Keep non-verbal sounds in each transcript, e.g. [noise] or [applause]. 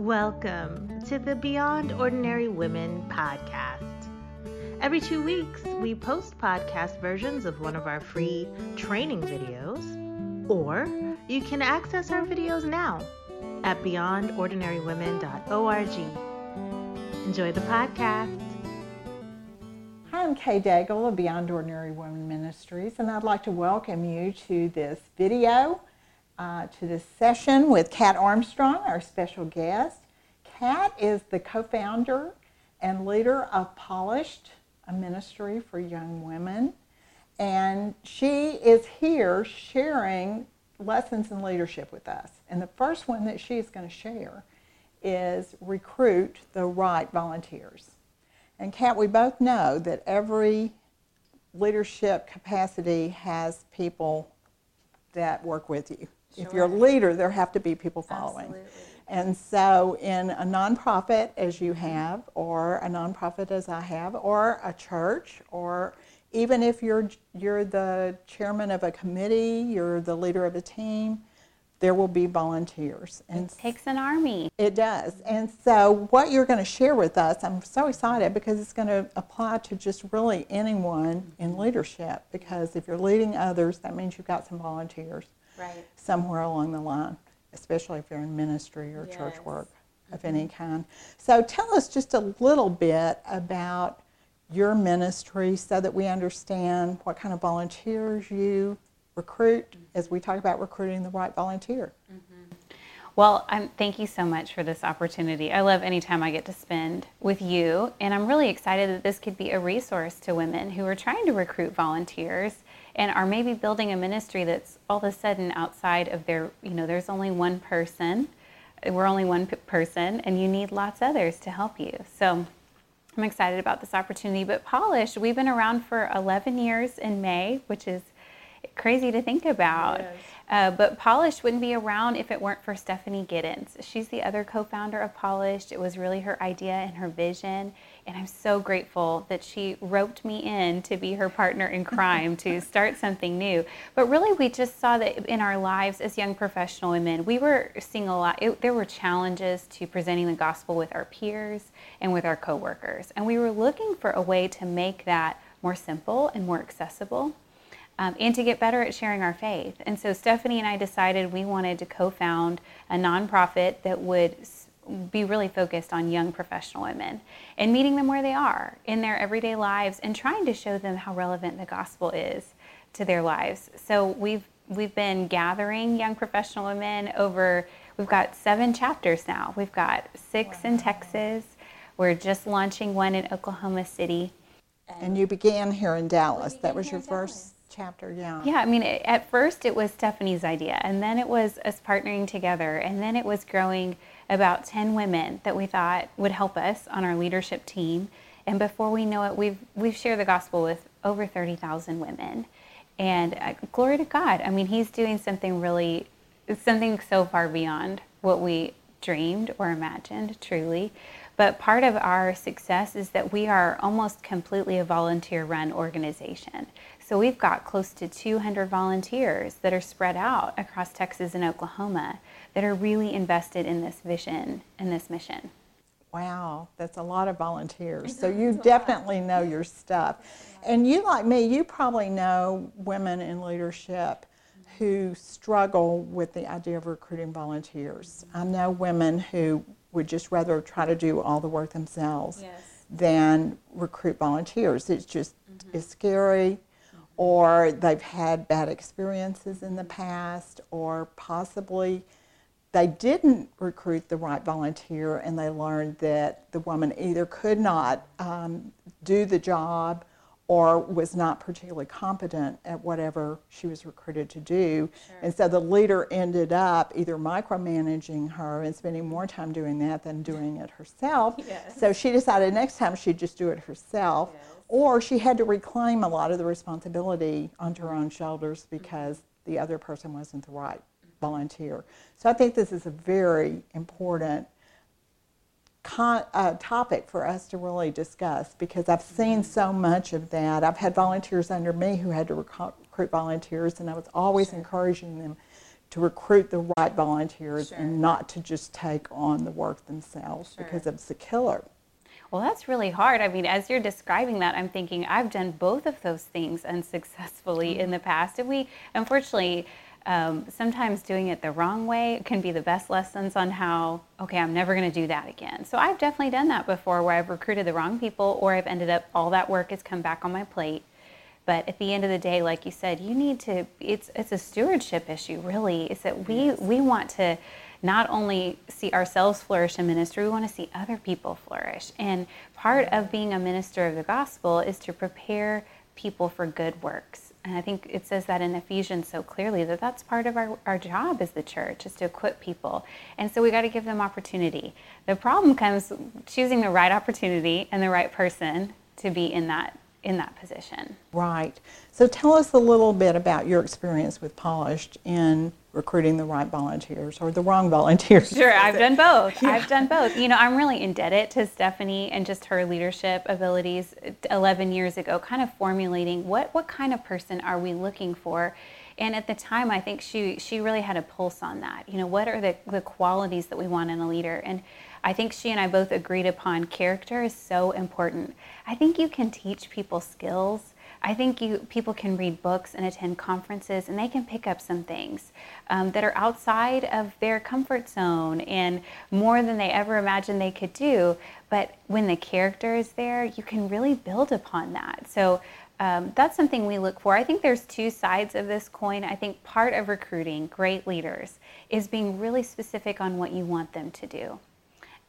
Welcome to the Beyond Ordinary Women podcast. Every two weeks, we post podcast versions of one of our free training videos, or you can access our videos now at beyondordinarywomen.org. Enjoy the podcast. Hi, I'm Kay Daigle of Beyond Ordinary Women Ministries, and I'd like to welcome you to this video uh, to this session with Kat Armstrong, our special guest. Kat is the co founder and leader of Polished, a ministry for young women. And she is here sharing lessons in leadership with us. And the first one that she is going to share is recruit the right volunteers. And Kat, we both know that every leadership capacity has people that work with you. Sure. If you're a leader, there have to be people following. Absolutely. And so, in a nonprofit, as you have, or a nonprofit as I have, or a church, or even if you're you're the chairman of a committee, you're the leader of a team, there will be volunteers. And it takes an army. It does. And so, what you're going to share with us, I'm so excited because it's going to apply to just really anyone in leadership. Because if you're leading others, that means you've got some volunteers right. somewhere along the line, especially if you're in ministry or yes. church work of mm-hmm. any kind. So tell us just a little bit about your ministry so that we understand what kind of volunteers you recruit mm-hmm. as we talk about recruiting the right volunteer. Mm-hmm. Well, I'm, thank you so much for this opportunity. I love any time I get to spend with you, and I'm really excited that this could be a resource to women who are trying to recruit volunteers and are maybe building a ministry that's all of a sudden outside of their, you know, there's only one person, we're only one p- person, and you need lots of others to help you. So I'm excited about this opportunity. But Polished, we've been around for 11 years in May, which is crazy to think about. Yes. Uh, but Polished wouldn't be around if it weren't for Stephanie Giddens. She's the other co founder of Polished. It was really her idea and her vision. And I'm so grateful that she roped me in to be her partner in crime to [laughs] start something new. But really, we just saw that in our lives as young professional women, we were seeing a lot, it, there were challenges to presenting the gospel with our peers and with our coworkers. And we were looking for a way to make that more simple and more accessible. Um, and to get better at sharing our faith. And so Stephanie and I decided we wanted to co found a nonprofit that would be really focused on young professional women and meeting them where they are in their everyday lives and trying to show them how relevant the gospel is to their lives. So we've we've been gathering young professional women over we've got 7 chapters now. We've got 6 wow. in Texas. We're just launching one in Oklahoma City. And you began here in Dallas. That was your first chapter, yeah. Yeah, I mean, it, at first it was Stephanie's idea, and then it was us partnering together, and then it was growing about 10 women that we thought would help us on our leadership team. And before we know it, we've, we've shared the gospel with over 30,000 women. And uh, glory to God. I mean, He's doing something really, something so far beyond what we dreamed or imagined, truly. But part of our success is that we are almost completely a volunteer run organization. So we've got close to 200 volunteers that are spread out across Texas and Oklahoma that are really invested in this vision and this mission. Wow, that's a lot of volunteers. So you definitely know your stuff. And you, like me, you probably know women in leadership who struggle with the idea of recruiting volunteers. I know women who would just rather try to do all the work themselves yes. than recruit volunteers. It's just mm-hmm. it's scary or they've had bad experiences in the past or possibly they didn't recruit the right volunteer and they learned that the woman either could not um, do the job or was not particularly competent at whatever she was recruited to do. Sure. And so the leader ended up either micromanaging her and spending more time doing that than doing it herself. [laughs] Yes. So she decided next time she'd just do it herself. Yes. Or she had to reclaim a lot of the responsibility onto her own shoulders because mm-hmm. the other person wasn't the right volunteer. So I think this is a very important uh, topic for us to really discuss because I've seen mm-hmm. so much of that. I've had volunteers under me who had to recruit volunteers, and I was always sure. encouraging them to recruit the right volunteers sure. and not to just take on the work themselves sure. because it's a killer. Well, that's really hard. I mean, as you're describing that, I'm thinking I've done both of those things [laughs] unsuccessfully mm-hmm. in the past. And we, unfortunately, um, sometimes doing it the wrong way can be the best lessons on how, okay, I'm never going to do that again. So I've definitely done that before where I've recruited the wrong people or I've ended up, all that work has come back on my plate. But at the end of the day, like you said, you need to, it's, it's a stewardship issue, really. Is that we, we want to, not only see ourselves flourish in ministry, we want to see other people flourish. And part of being a minister of the gospel is to prepare people for good works. And I think it says that in Ephesians so clearly that that's part of our, our job as the church is to equip people. And so we got to give them opportunity. The problem comes choosing the right opportunity and the right person to be in that in that position. Right. So tell us a little bit about your experience with Polished in recruiting the right volunteers or the wrong volunteers. [laughs] Sure, I've done both. Yeah. I've done both. You know, I'm really indebted to Stephanie and just her leadership abilities uh, 11 years ago, kind of formulating what, what kind of person are we looking for. And at the time, I think she, she really had a pulse on that. You know, what are the, the qualities that we want in a leader? And I think she and I both agreed upon character is so important. I think you can teach people skills. I think you people can read books and attend conferences, and they can pick up some things um, that are outside of their comfort zone and more than they ever imagined they could do. But when the character is there, you can really build upon that. So um, that's something we look for. I think there's two sides of this coin. I think part of recruiting great leaders is being really specific on what you want them to do.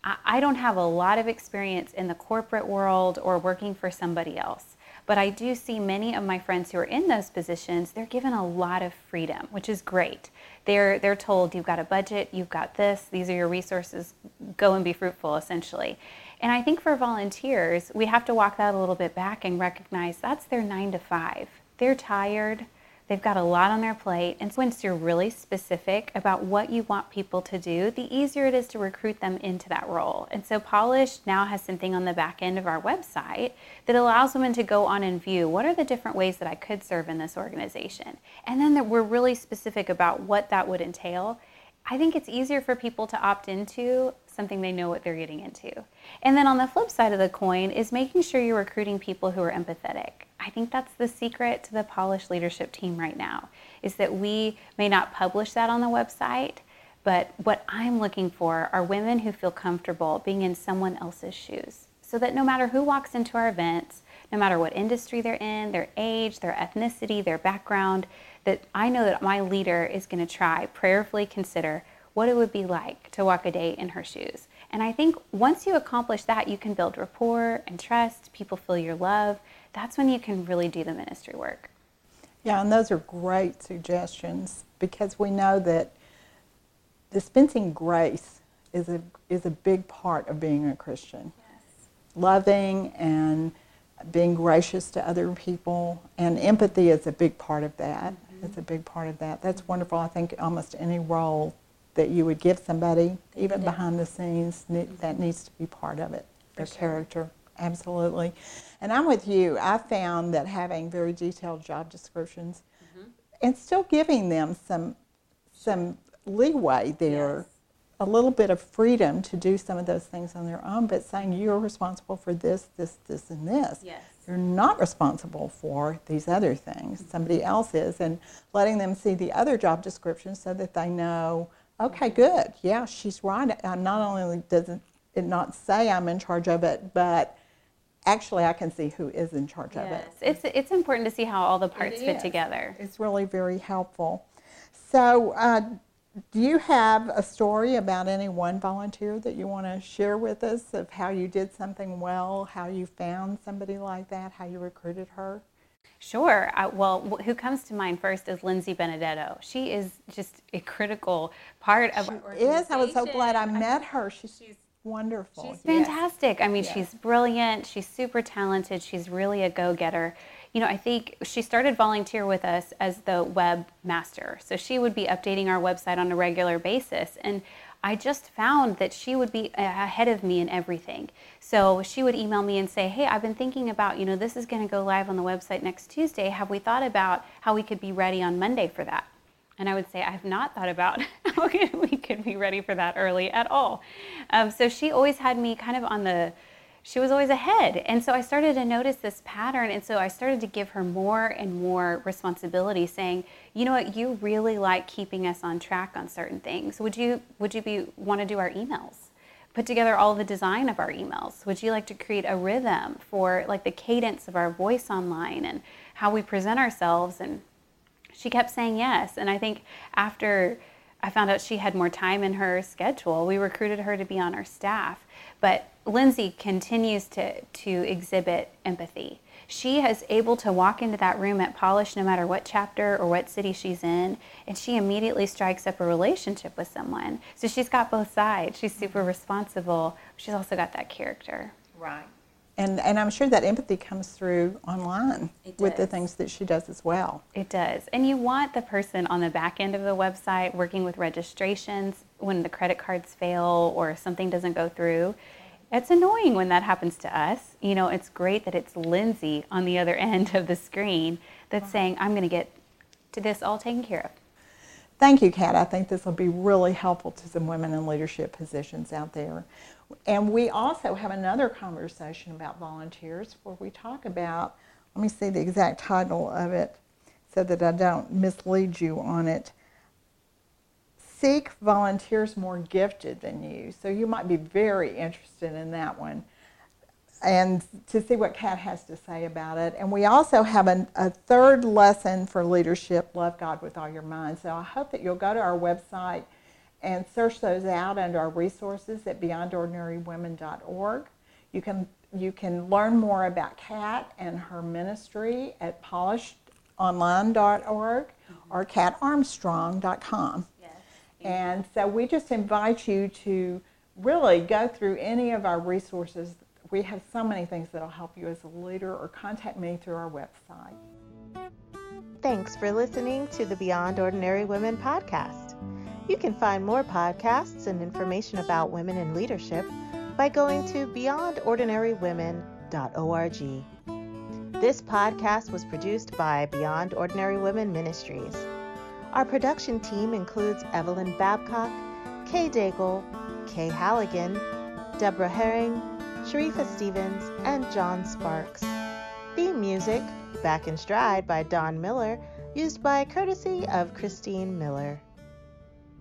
I don't have a lot of experience in the corporate world or working for somebody else, but I do see many of my friends who are in those positions, they're given a lot of freedom, which is great. They're, they're told, you've got a budget, you've got this, these are your resources, go and be fruitful, essentially. And I think for volunteers, we have to walk that a little bit back and recognize that's their nine to five. They're tired They've got a lot on their plate. And once you're really specific about what you want people to do, the easier it is to recruit them into that role. And so Polished now has something on the back end of our website that allows women to go on and view what are the different ways that I could serve in this organization. And then we're really specific about what that would entail. I think it's easier for people to opt into something they know what they're getting into. And then on the flip side of the coin is making sure you're recruiting people who are empathetic. I think that's the secret to the Polished leadership team right now is that we may not publish that on the website, but what I'm looking for are women who feel comfortable being in someone else's shoes. So that no matter who walks into our events, no matter what industry they're in, their age, their ethnicity, their background, that I know that my leader is going to try, prayerfully consider what it would be like to walk a day in her shoes. And I think once you accomplish that, you can build rapport and trust, people feel your love. That's when you can really do the ministry work. Yeah, and those are great suggestions because we know that dispensing grace is a, is a big part of being a Christian. Yes. Loving and being gracious to other people, and empathy is a big part of that. Mm-hmm. It's a big part of that. That's wonderful. I think almost any role that you would give somebody, even yeah. behind the scenes, that needs to be part of it, their sure. character. Absolutely. And I'm with you. I found that having very detailed job descriptions mm-hmm. and still giving them some some leeway there, yes. a little bit of freedom to do some of those things on their own, but saying you're responsible for this, this, this, and this. Yes. You're not responsible for these other things. Mm-hmm. Somebody else is, and letting them see the other job descriptions so that they know Okay, good. Yeah, she's right. I not only doesn't it not say I'm in charge of it, but actually I can see who is in charge yes. of it. It's it's important to see how all the parts fit together. It's really very helpful. So, uh, do you have a story about any one volunteer that you want to share with us of how you did something well, how you found somebody like that, how you recruited her? Sure. Uh, well, who comes to mind first is Lindsay Benedetto. She is just a critical part of she is. I was so glad I met her. She's, she's wonderful. She's fantastic. Yes. I mean, yes. she's brilliant. She's super talented. She's really a go-getter. You know, I think she started volunteer with us as the web master. So she would be updating our website on a regular basis. And I just found that she would be ahead of me in everything. So she would email me and say, Hey, I've been thinking about, you know, this is going to go live on the website next Tuesday. Have we thought about how we could be ready on Monday for that? And I would say, I have not thought about [laughs] how we could be ready for that early at all. Um, so she always had me kind of on the, she was always ahead. And so I started to notice this pattern. And so I started to give her more and more responsibility, saying, you know what, you really like keeping us on track on certain things. Would you, would you be, want to do our emails? Put together all the design of our emails. Would you like to create a rhythm for like the cadence of our voice online and how we present ourselves? And she kept saying yes. And I think after I found out she had more time in her schedule, we recruited her to be on our staff. But Lindsay continues to, to exhibit empathy. She is able to walk into that room at Polished no matter what chapter or what city she's in, and she immediately strikes up a relationship with someone. So she's got both sides. She's super responsible. She's also got that character. Right. And, and I'm sure that empathy comes through online with the things that she does as well. It does. And you want the person on the back end of the website working with registrations when the credit cards fail or something doesn't go through. It's annoying when that happens to us. You know, it's great that it's Lindsay on the other [laughs] end of the screen that's saying, I'm going to get to this all taken care of. Thank you, Kat. I think this will be really helpful to some women in leadership positions out there. And we also have another conversation about volunteers where we talk about, let me see the exact title of it so that I don't mislead you on it. Seek volunteers more gifted than you. So you might be very interested in that one and to see what Kat has to say about it. And we also have an, a third lesson for leadership, Love God with All Your Mind. So I hope that you'll go to our website and search those out under our resources at beyondordinarywomen.org. You can, you can learn more about Kat and her ministry at polishedonline.org or katarmstrong.com. Yes. And so we just invite you to really go through any of our resources. We have so many things that will help you as a leader or contact me through our website. Thanks for listening to the Beyond Ordinary Women podcast. You can find more podcasts and information about women in leadership by going to beyondordinarywomen.org. This podcast was produced by Beyond Ordinary Women Ministries. Our production team includes Evelyn Babcock, Kay Daigle, Kay Halligan, Deborah Herring, Sharifa Stevens, and John Sparks. Theme music, Back in Stride by Don Miller, used by courtesy of Christine Miller.